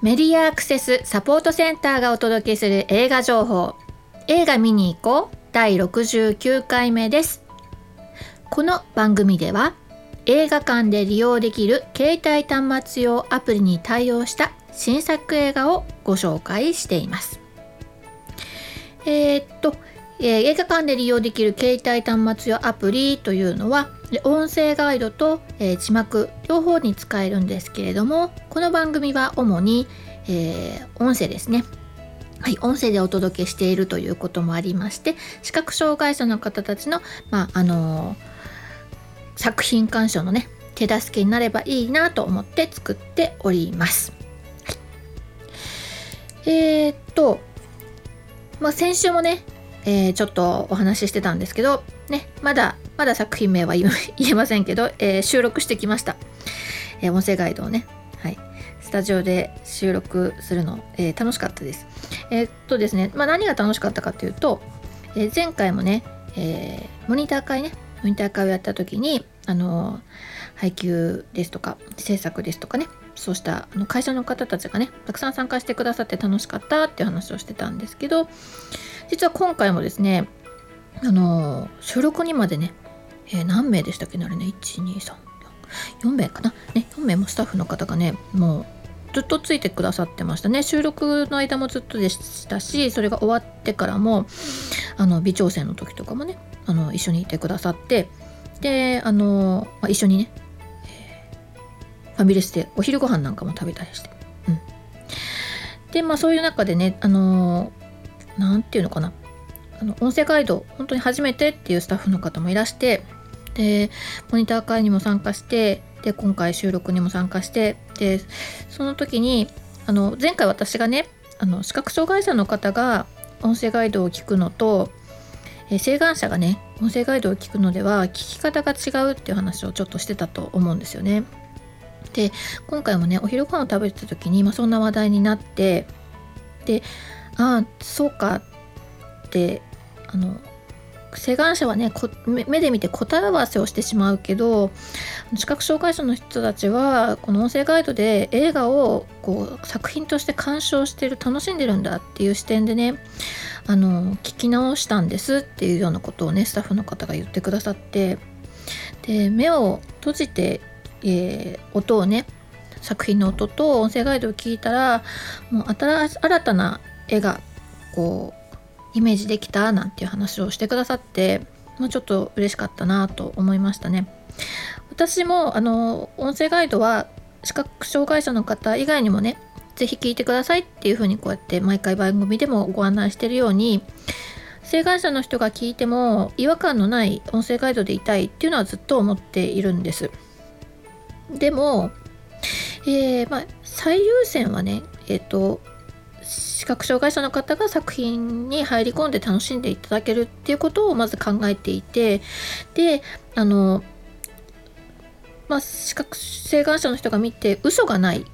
メディアアクセスサポートセンターがお届けする映画情報。映画見に行こう。第69回目です。この番組では映画館で利用できる携帯端末用アプリに対応した新作映画をご紹介しています。えー、っと、えー、映画館で利用できる携帯端末用アプリというのは音声ガイドと、えー、字幕両方に使えるんですけれどもこの番組は主に、えー、音声ですねはい、音声でお届けしているということもありまして視覚障害者の方たちの、まああのー、作品鑑賞のね手助けになればいいなと思って作っております。はい、えー、っと、まあ、先週もね、えー、ちょっとお話ししてたんですけどねまだまだ作品名は 言えませんけど、えー、収録してきました、えー、音声ガイドをね、はい、スタジオで収録するの、え、楽しかったです。え、っとですね、まあ、何が楽しかったかというと、え、前回もね、えモニター会ねモニター会をやった時にあの配給ですとか制作ですとかねそうしたあの会社の方たちがねたくさん参加してくださって楽しかったっていう話をしてたんですけど実は今回もですねあの収録にまでねえー、何名でしたっけねあれね1234名かな？ね4名もスタッフの方がねもうずっとついてくださってましたね。収録の間もずっとでしたしそれが終わってからもあの微調整の時とかもねあの一緒にいてくださってであの、まあ、一緒にね、ファミレスでお昼ご飯なんかも食べたりして、うん、でまあそういう中でねあの何て言うのかなあの音声ガイド本当に初めてっていうスタッフの方もいらしてでモニター会にも参加してで今回収録にも参加してでその時にあの前回私がねあの視覚障害者の方が音声ガイドを聞くのと、え請願者がね音声ガイドを聞くのでは聞き方が違うっていう話をちょっとしてたと思うんですよね。で今回もねお昼ご飯を食べてた時に、まあ、そんな話題になってであそうか。ってあの請願者はね目で見て答え合わせをしてしまうけど視覚障害者の人たちはこの音声ガイドで映画をこう作品として鑑賞してる楽しんでるんだっていう視点でねあの聞き直したんですっていうようなことをねスタッフの方が言ってくださってで目を閉じて、えー、音をね作品の音と音声ガイドを聞いたらもう新たな絵がこうイメージできたなんていう話をしてくださって、まあ、ちょっと嬉しかったなと思いましたね。私もあの音声ガイドは視覚障害者の方以外にもね是非聞いてくださいっていうふうにこうやって毎回番組でもご案内してるように請願者の人が聞いても違和感のない音声ガイドでいたいっていうのはずっと思っているんです。でも、えー、まあ、最優先はね、えっ、ー、と視覚障害者の方が作品に入り込んで楽しんでいただけるっていうことをまず考えていてであのまあ視覚性願者の人が見て嘘がない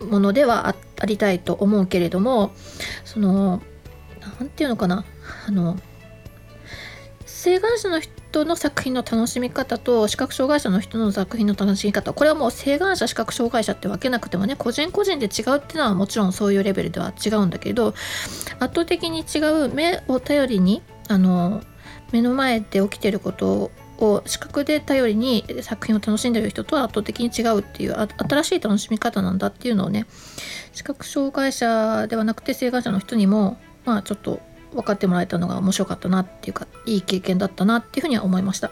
ものではありたいと思うけれどもその何て言うのかな。あの性願者の人人の作品の楽しみ方と視覚障害者の人の作品の楽しみ方。これはもう性願者視覚障害者って分けなくてもね個人個人で違うっていうのはもちろんそういうレベルでは違うんだけど圧倒的に違う目を頼りにあの目の前で起きてることを視覚で頼りに作品を楽しんでる人とは圧倒的に違うっていう新しい楽しみ方なんだっていうのをね視覚障害者ではなくて性願者の人にもまあちょっと分かってもらえたのが面白かったなっていうかいい経験だったなっていうふうには思いました。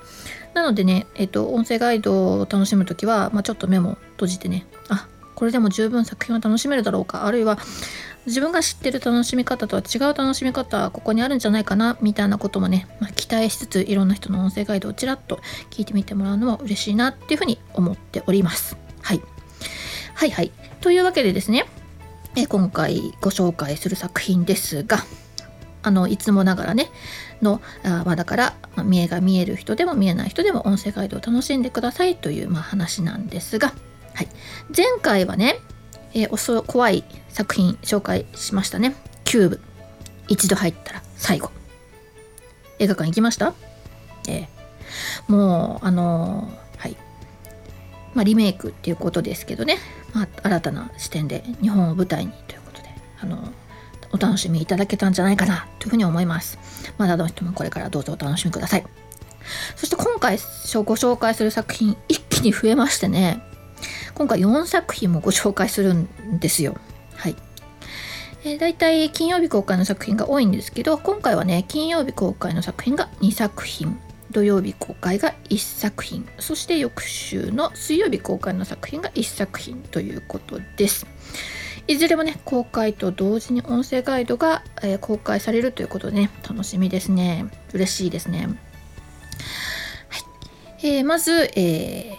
なのでね、えっ、と音声ガイドを楽しむ時は、まあ、ちょっと目も閉じてねあこれでも十分作品を楽しめるだろうかあるいは自分が知ってる楽しみ方とは違う楽しみ方ここにあるんじゃないかなみたいなこともね、まあ、期待しつついろんな人の音声ガイドをちらっと聞いてみてもらうのも嬉しいなっていうふうに思っております。はい、はいはい。というわけでですねえ今回ご紹介する作品ですがあのいつもながらねのあ、まあ、だから、見えが見える人でも見えない人でも音声ガイドを楽しんでくださいという、まあ、話なんですが、はい、前回はね、えー、怖い作品紹介しましたね。キューブ。一度入ったら最後。映画館行きました？えー、もうあのー、はい。まあリメイクっていうことですけどね。まあ、新たな視点で日本を舞台にということであのお楽しみいただけたんじゃないかなというふうに思います。まだどうしてもこれからどうぞお楽しみください。そして今回ご紹介する作品一気に増えましてね。今回4作品もご紹介するんですよ。はい。えー、大体金曜日公開の作品が多いんですけど今回はね金曜日公開の作品が2作品。土曜日公開が1作品。そして翌週の水曜日公開の作品が1作品ということです。いずれもね公開と同時に音声ガイドが、えー、公開されるということでね楽しみですね。嬉しいですね。はい。えー、まず、えー、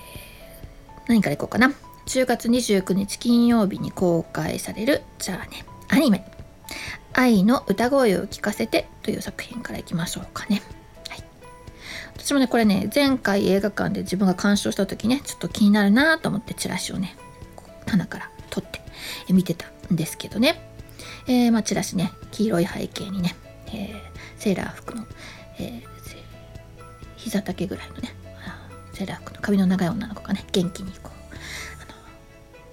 何からいこうかな。10月29日金曜日に公開されるじゃあねアニメ「愛の歌声を聞かせて」という作品からいきましょうかね。私もねこれね前回映画館で自分が鑑賞した時ねちょっと気になるなと思ってチラシをね棚から取って見てたんですけどね、えー、まあ、チラシね黄色い背景にね、えー、セーラー服の、えー、膝丈ぐらいのねセーラー服の髪の長い女の子がね元気にこうあの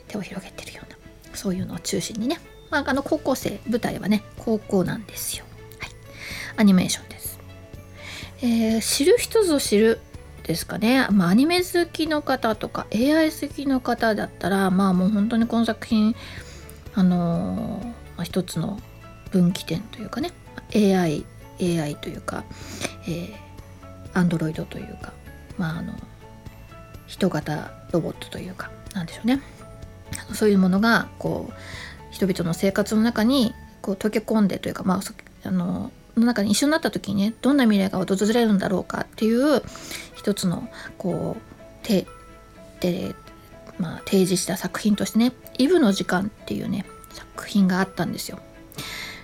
手を広げてるようなそういうのを中心にね。まあ、あの高校生舞台はね高校なんですよ、はい、アニメーションです、えー、知る人ぞ知るですかね、まあ、アニメ好きの方とか AI 好きの方だったらまあもう本当にこの作品あのー、まあ、一つの分岐点というかね。AI AI というか、えー、アンドロイドというかまああの人型ロボットというかなんでしょうね。そういうものがこう人々の生活の中にこう溶け込んでというか、まあ、あのの中に一緒になった時にねどんな未来が訪れるんだろうかっていう一つのこう手で、まあ、提示した作品としてね「イブの時間」っていうね作品があったんですよ。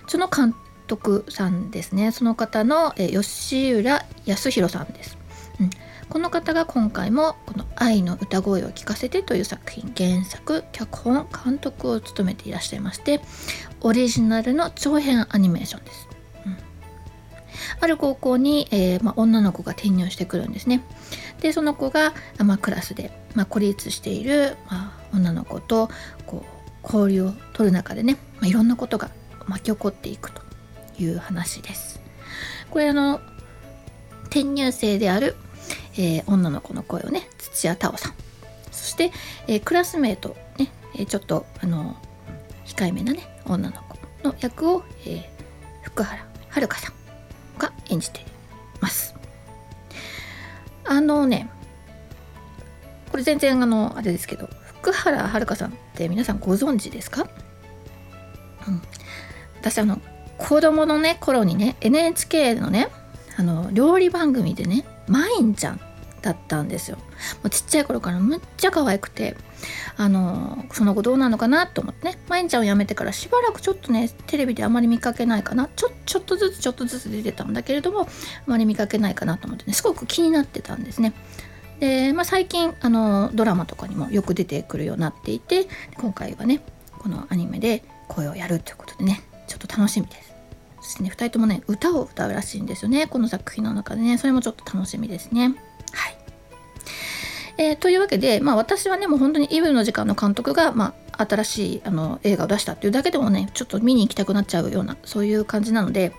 その監督さんですねその方の、え吉浦康弘さんです。うんこの方が今回もこの「愛の歌声を聞かせて」という作品原作脚本監督を務めていらっしゃいましてオリジナルの長編アニメーションです。ある高校に、えー、まあ、女の子が転入してくるんですね。でその子が、まあ、クラスで、まあ、孤立している、まあ、女の子とこう交流を取る中でね、ま、いろんなことが巻き起こっていくという話です。これあの転入生であるえー、女の子の声をね土屋太鳳さんそして、えー、クラスメートね、えちょっとあの控えめなね女の子の役を、え福原遥さんが演じています。あのねこれ全然あのあれですけど福原遥さんって皆さんご存知ですか、うん、私あの子供のね頃にね NHK のねあの料理番組でね「マインちゃん」だったんですよ。もうちっちゃい頃からむっちゃ可愛くてあのその後どうなのかなと思ってねまいんちゃんを辞めてからしばらくちょっとねテレビであまり見かけないかなちょちょっとずつちょっとずつ出てたんだけれどもあまり見かけないかなと思ってねすごく気になってたんですね。で、まあ、最近あのドラマとかにもよく出てくるようになっていて今回はねこのアニメで声をやるということでねちょっと楽しみです。そしてね2人ともね歌を歌うらしいんですよねこの作品の中でねそれもちょっと楽しみですね。はいえー、というわけで、まあ、私はねもう本当にイブの時間の監督が、まあ、新しいあの映画を出したっていうだけでもねちょっと見に行きたくなっちゃうようなそういう感じなので、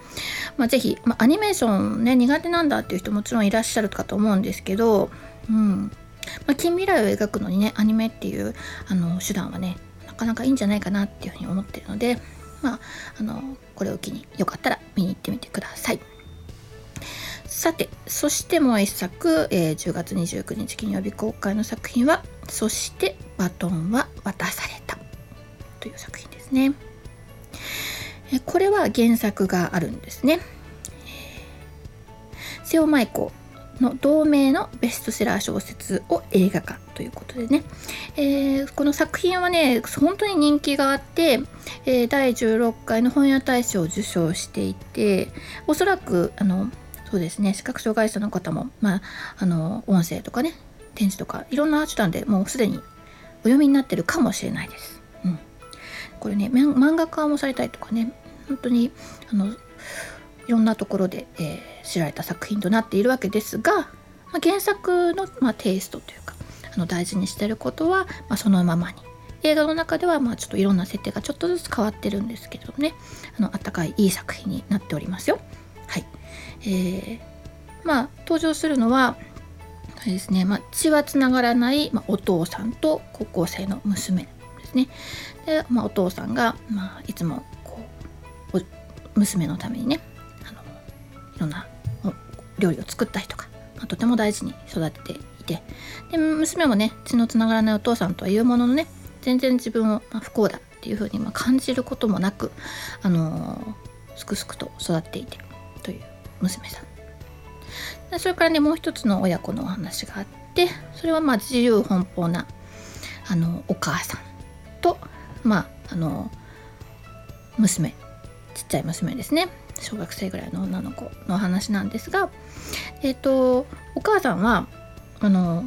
まあ、ぜひ、まあ、アニメーションね苦手なんだっていう人もちろんいらっしゃるかと思うんですけど、うんまあ、近未来を描くのにねアニメっていうあの手段はねなかなかいいんじゃないかなっていうふうに思ってるので、まあ、あのこれを機によかったら見に行ってみてください。さてそしてもう一作、えー、10月29日金曜日公開の作品は「そしてバトンは渡された」という作品ですね。えこれは原作があるんですね。瀬尾舞子の同名のベストセラー小説を映画化ということでね、えー、この作品はね本当に人気があって、えー、第16回の本屋大賞を受賞していておそらくあのそうですね視覚障害者の方も、まあ、あの音声とかね展示とかいろんな手段でもうすでにお読みになってるかもしれないです。うん、これね漫画化もされたりとかね本当にあのいろんなところで、えー、知られた作品となっているわけですが、まあ、原作の、まあ、テイストというかあの大事にしてることは、まあ、そのままに映画の中ではまあちょっといろんな設定がちょっとずつ変わってるんですけどねあの温かいいい作品になっておりますよ。はいえー、まあ登場するのはですね、まあ、血はつながらない、まあ、お父さんと高校生の娘ですね。で、まあ、お父さんが、まあ、いつもこう娘のためにねあのいろんな料理を作ったりとか、まあ、とても大事に育てていてで娘もね血のつながらないお父さんとはいうもののね全然自分を、まあ不幸だっていうふうにまあ感じることもなく、あのー、すくすくと育っていて娘さん。それからねもう一つの親子のお話があってそれはまあ自由奔放なあのお母さんとまああの娘ちっちゃい娘ですね。小学生ぐらいの女の子の話なんですがえっ、ー、とお母さんはあの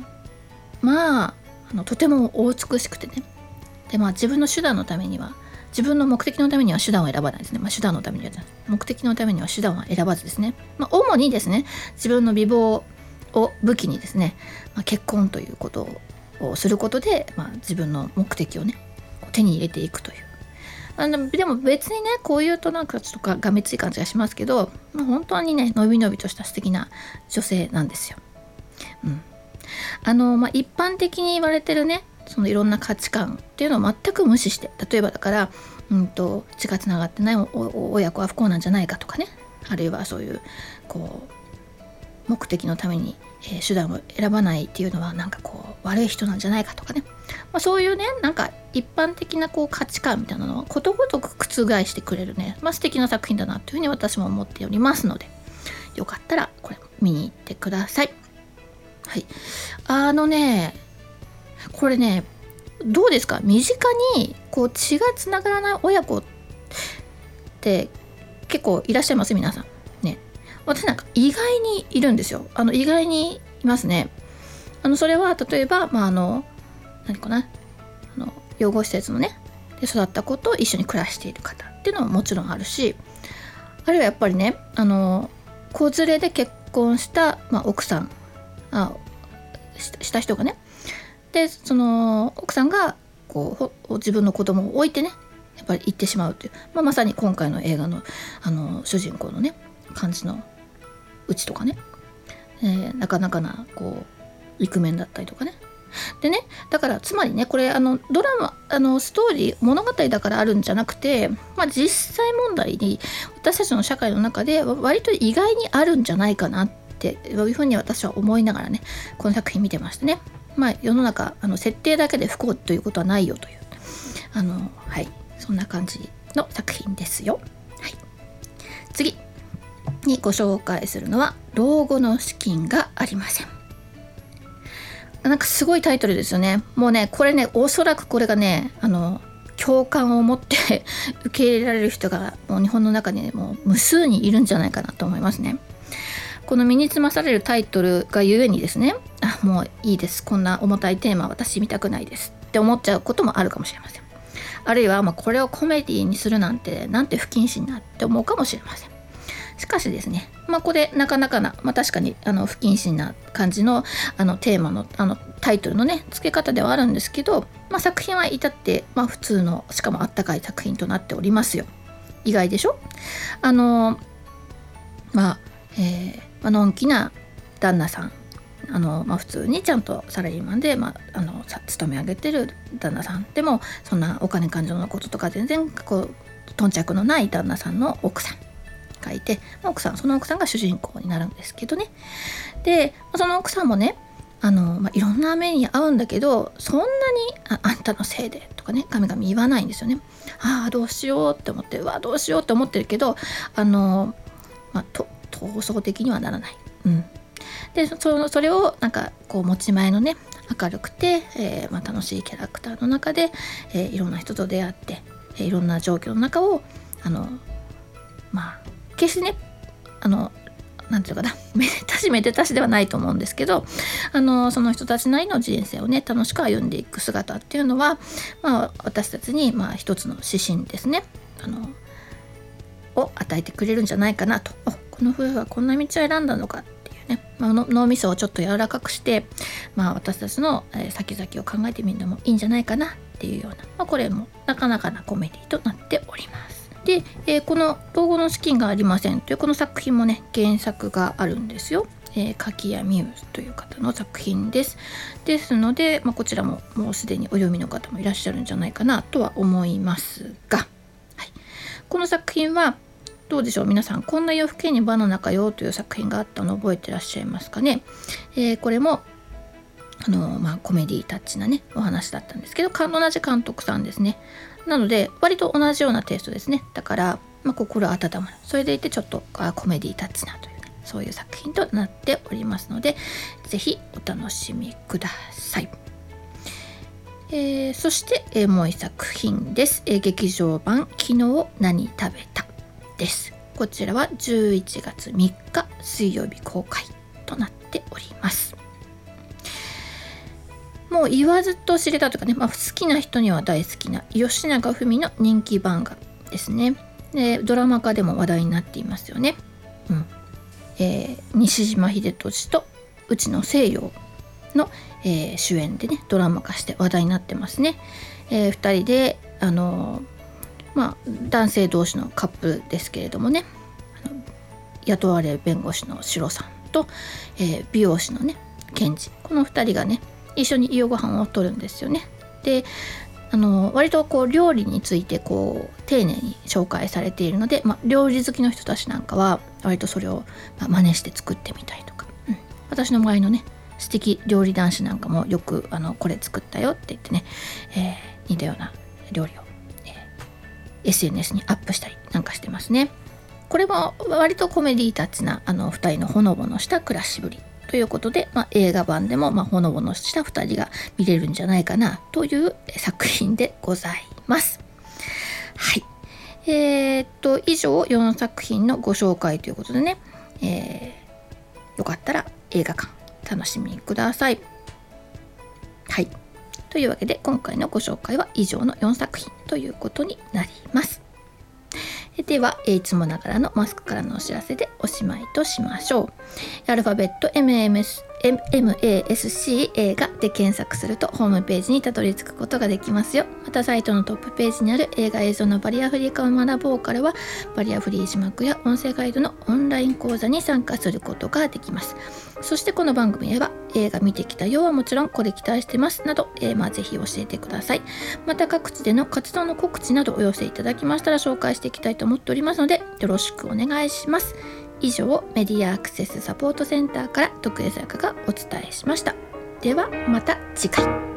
まああのとてもお美しくてね。でまあ自分の手段のためには自分の目的のためには手段を選ばないですね。まあ、手段のためには目的のためには手段は選ばずですね。まあ、主にですね、自分の美貌を武器にですね、まあ、結婚ということをすることで、まあ、自分の目的をね、手に入れていくという。あのでも別にね、こういうとなんかちょっとがめつい感じがしますけど、まあ、本当にね、のびのびとした素敵な女性なんですよ。うん。あの、まあ、一般的に言われてるね、そのいろんな価値観っていうのを全く無視して例えばだから、うんと、血がつながってない親子は不幸なんじゃないかとかね。あるいはそういうこう目的のために、えー、手段を選ばないっていうのはなんかこう悪い人なんじゃないかとかね、まあ、そういうねなんか一般的なこう価値観みたいなのはことごとく覆してくれるね、まあ、素敵な作品だなというふうに私も思っておりますので。よかったらこれ見に行ってください。はい、あのねこれねどうですか？身近にこう血がつながらない親子って結構いらっしゃいます？皆さん。ね。私なんか意外にいるんですよ。あの意外にいますね。あのそれは例えばまああの何かな？あの養護施設のねで育った子と一緒に暮らしている方っていうのももちろんあるしあるいはやっぱりねあの子連れで結婚した、まあ、奥さんあした人がねでその奥さんがこう自分の子供を置いてねやっぱり行ってしまうという、まあ、まさに今回の映画のあの主人公のね感じのうちとかね、えー、なかなかなこうイクメンだったりとかねでねだからつまりねこれあのドラマあのストーリー物語だからあるんじゃなくて、まあ、実際問題に私たちの社会の中で割と意外にあるんじゃないかなっていうふうに私は思いながらねこの作品見てましたね。まあ、世の中あの設定だけで不幸ということはないよというあのはいそんな感じの作品ですよ。はい、次にご紹介するのは「老後の資金がありません」。なんかすごいタイトルですよね。もうねこれねおそらくこれがねあの共感を持って 受け入れられる人がもう日本の中に、ね、もう無数にいるんじゃないかなと思いますね。この身につまされるタイトルがゆえにですねあもういいです。こんな重たいテーマ私見たくないです。って思っちゃうこともあるかもしれません。あるいはまこれをコメディにするなんてなんて不謹慎なって思うかもしれません。しかしですね、まあ、これなかなかな、まあ、確かにあの不謹慎な感じのあのテーマのあのタイトルのね付け方ではあるんですけど、まあ、作品は至って、まあ、普通のしかもあったかい作品となっておりますよ。意外でしょ？あのまあえーまあのんきな旦那さんあの、まあ、普通にちゃんとサラリーマンで、まあ、あの勤め上げてる旦那さんでもそんなお金感情のこととか全然こう頓着のない旦那さんの奥さんがいて、まあ、奥さんその奥さんが主人公になるんですけどねでまあその奥さんもねあの、まあ、いろんな目に遭うんだけどそんなにあ「あんたのせいで」とかね神々言わないんですよね。ああどうしようって思ってうわどうしようって思ってるけどあの、まあ、と闘争的にはならない。うん、でそのそれをなんかこう持ち前のね明るくて、えー、まあ、楽しいキャラクターの中で、えー、いろんな人と出会って、えー、いろんな状況の中をあのまあ決してねあのなんていうかな めでたしめでたしではないと思うんですけどあのその人たちなりの人生をね楽しく歩んでいく姿っていうのは、まあ、私たちに、まあ、一つの指針ですねあのを与えてくれるんじゃないかなとこの夫婦はこんな道を選んだのかっていうね、まあ、脳みそをちょっと柔らかくして、まあ、私たちの先々を考えてみるのもいいんじゃないかなっていうような、まあ、これもなかなかなコメディとなっております。で、えー、この「老後の資金がありません」というこの作品もね原作があるんですよ。えー、柿谷美優という方の作品です。ですので、まあ、こちらももうすでにお読みの方もいらっしゃるんじゃないかなとは思いますが、の作品はどうでしょう？皆さんこんな夜更けにバナナかよという作品があったの覚えてらっしゃいますかね、えー、これもあのまあ、コメディタッチなねお話だったんですけど同じ監督さんですね。なので割と同じようなテイストですね。だから、まあ、心温まる。それでいてちょっとあコメディタッチなという、ね、そういう作品となっておりますので是非お楽しみください。えー、そして、えー、もう一作品です、えー、劇場版「昨日何食べた」です。こちらは11月3日水曜日公開となっております。もう言わずと知れたというかね、まあ、好きな人には大好きな吉永文の人気漫画ですね。でドラマ化でも話題になっていますよね、うん。えー、西島秀俊と内野聖陽の、えー、主演でねドラマ化して話題になってますね、えー、2人であのまあ男性同士のカップルですけれどもね。雇われ弁護士のシロさんと、え、美容師のねケンジ。この2人がね一緒に夕ご飯をとるんですよね。であの割とこう料理についてこう丁寧に紹介されているので、まあ、料理好きの人たちなんかは割とそれを、まあ、真似して作ってみたりとか、うん、私の周りのね素敵料理男子なんかもよくあのこれ作ったよって言ってね、えー、似たような料理を、えー、SNS にアップしたりなんかしてますね。これも割とコメディータッチなあの2人のほのぼのした暮らしぶりということで、まあ、映画版でも、まあ、ほのぼのした2人が見れるんじゃないかなという作品でございます。はい。えー、っと、以上4作品のご紹介ということでね、えー、よかったら映画館楽しみください。はい。というわけで今回のご紹介は以上の4作品ということになります。では、いつもながらのマスクからのお知らせでおしまいとしましょう。アルファベット MMS MASC 映画で検索するとホームページにたどり着くことができますよ。またサイトのトップページにある映画映像のバリアフリー化を学ぼうからはバリアフリー字幕や音声ガイドのオンライン講座に参加することができます。そしてこの番組では映画見てきたよはもちろんこれ期待してますなど、えー、まあぜひ教えてください。また各地での活動の告知などお寄せいただきましたら紹介していきたいと思っておりますのでよろしくお願いします。以上メディアアクセスサポートセンターから徳江坂がお伝えしました。ではまた次回。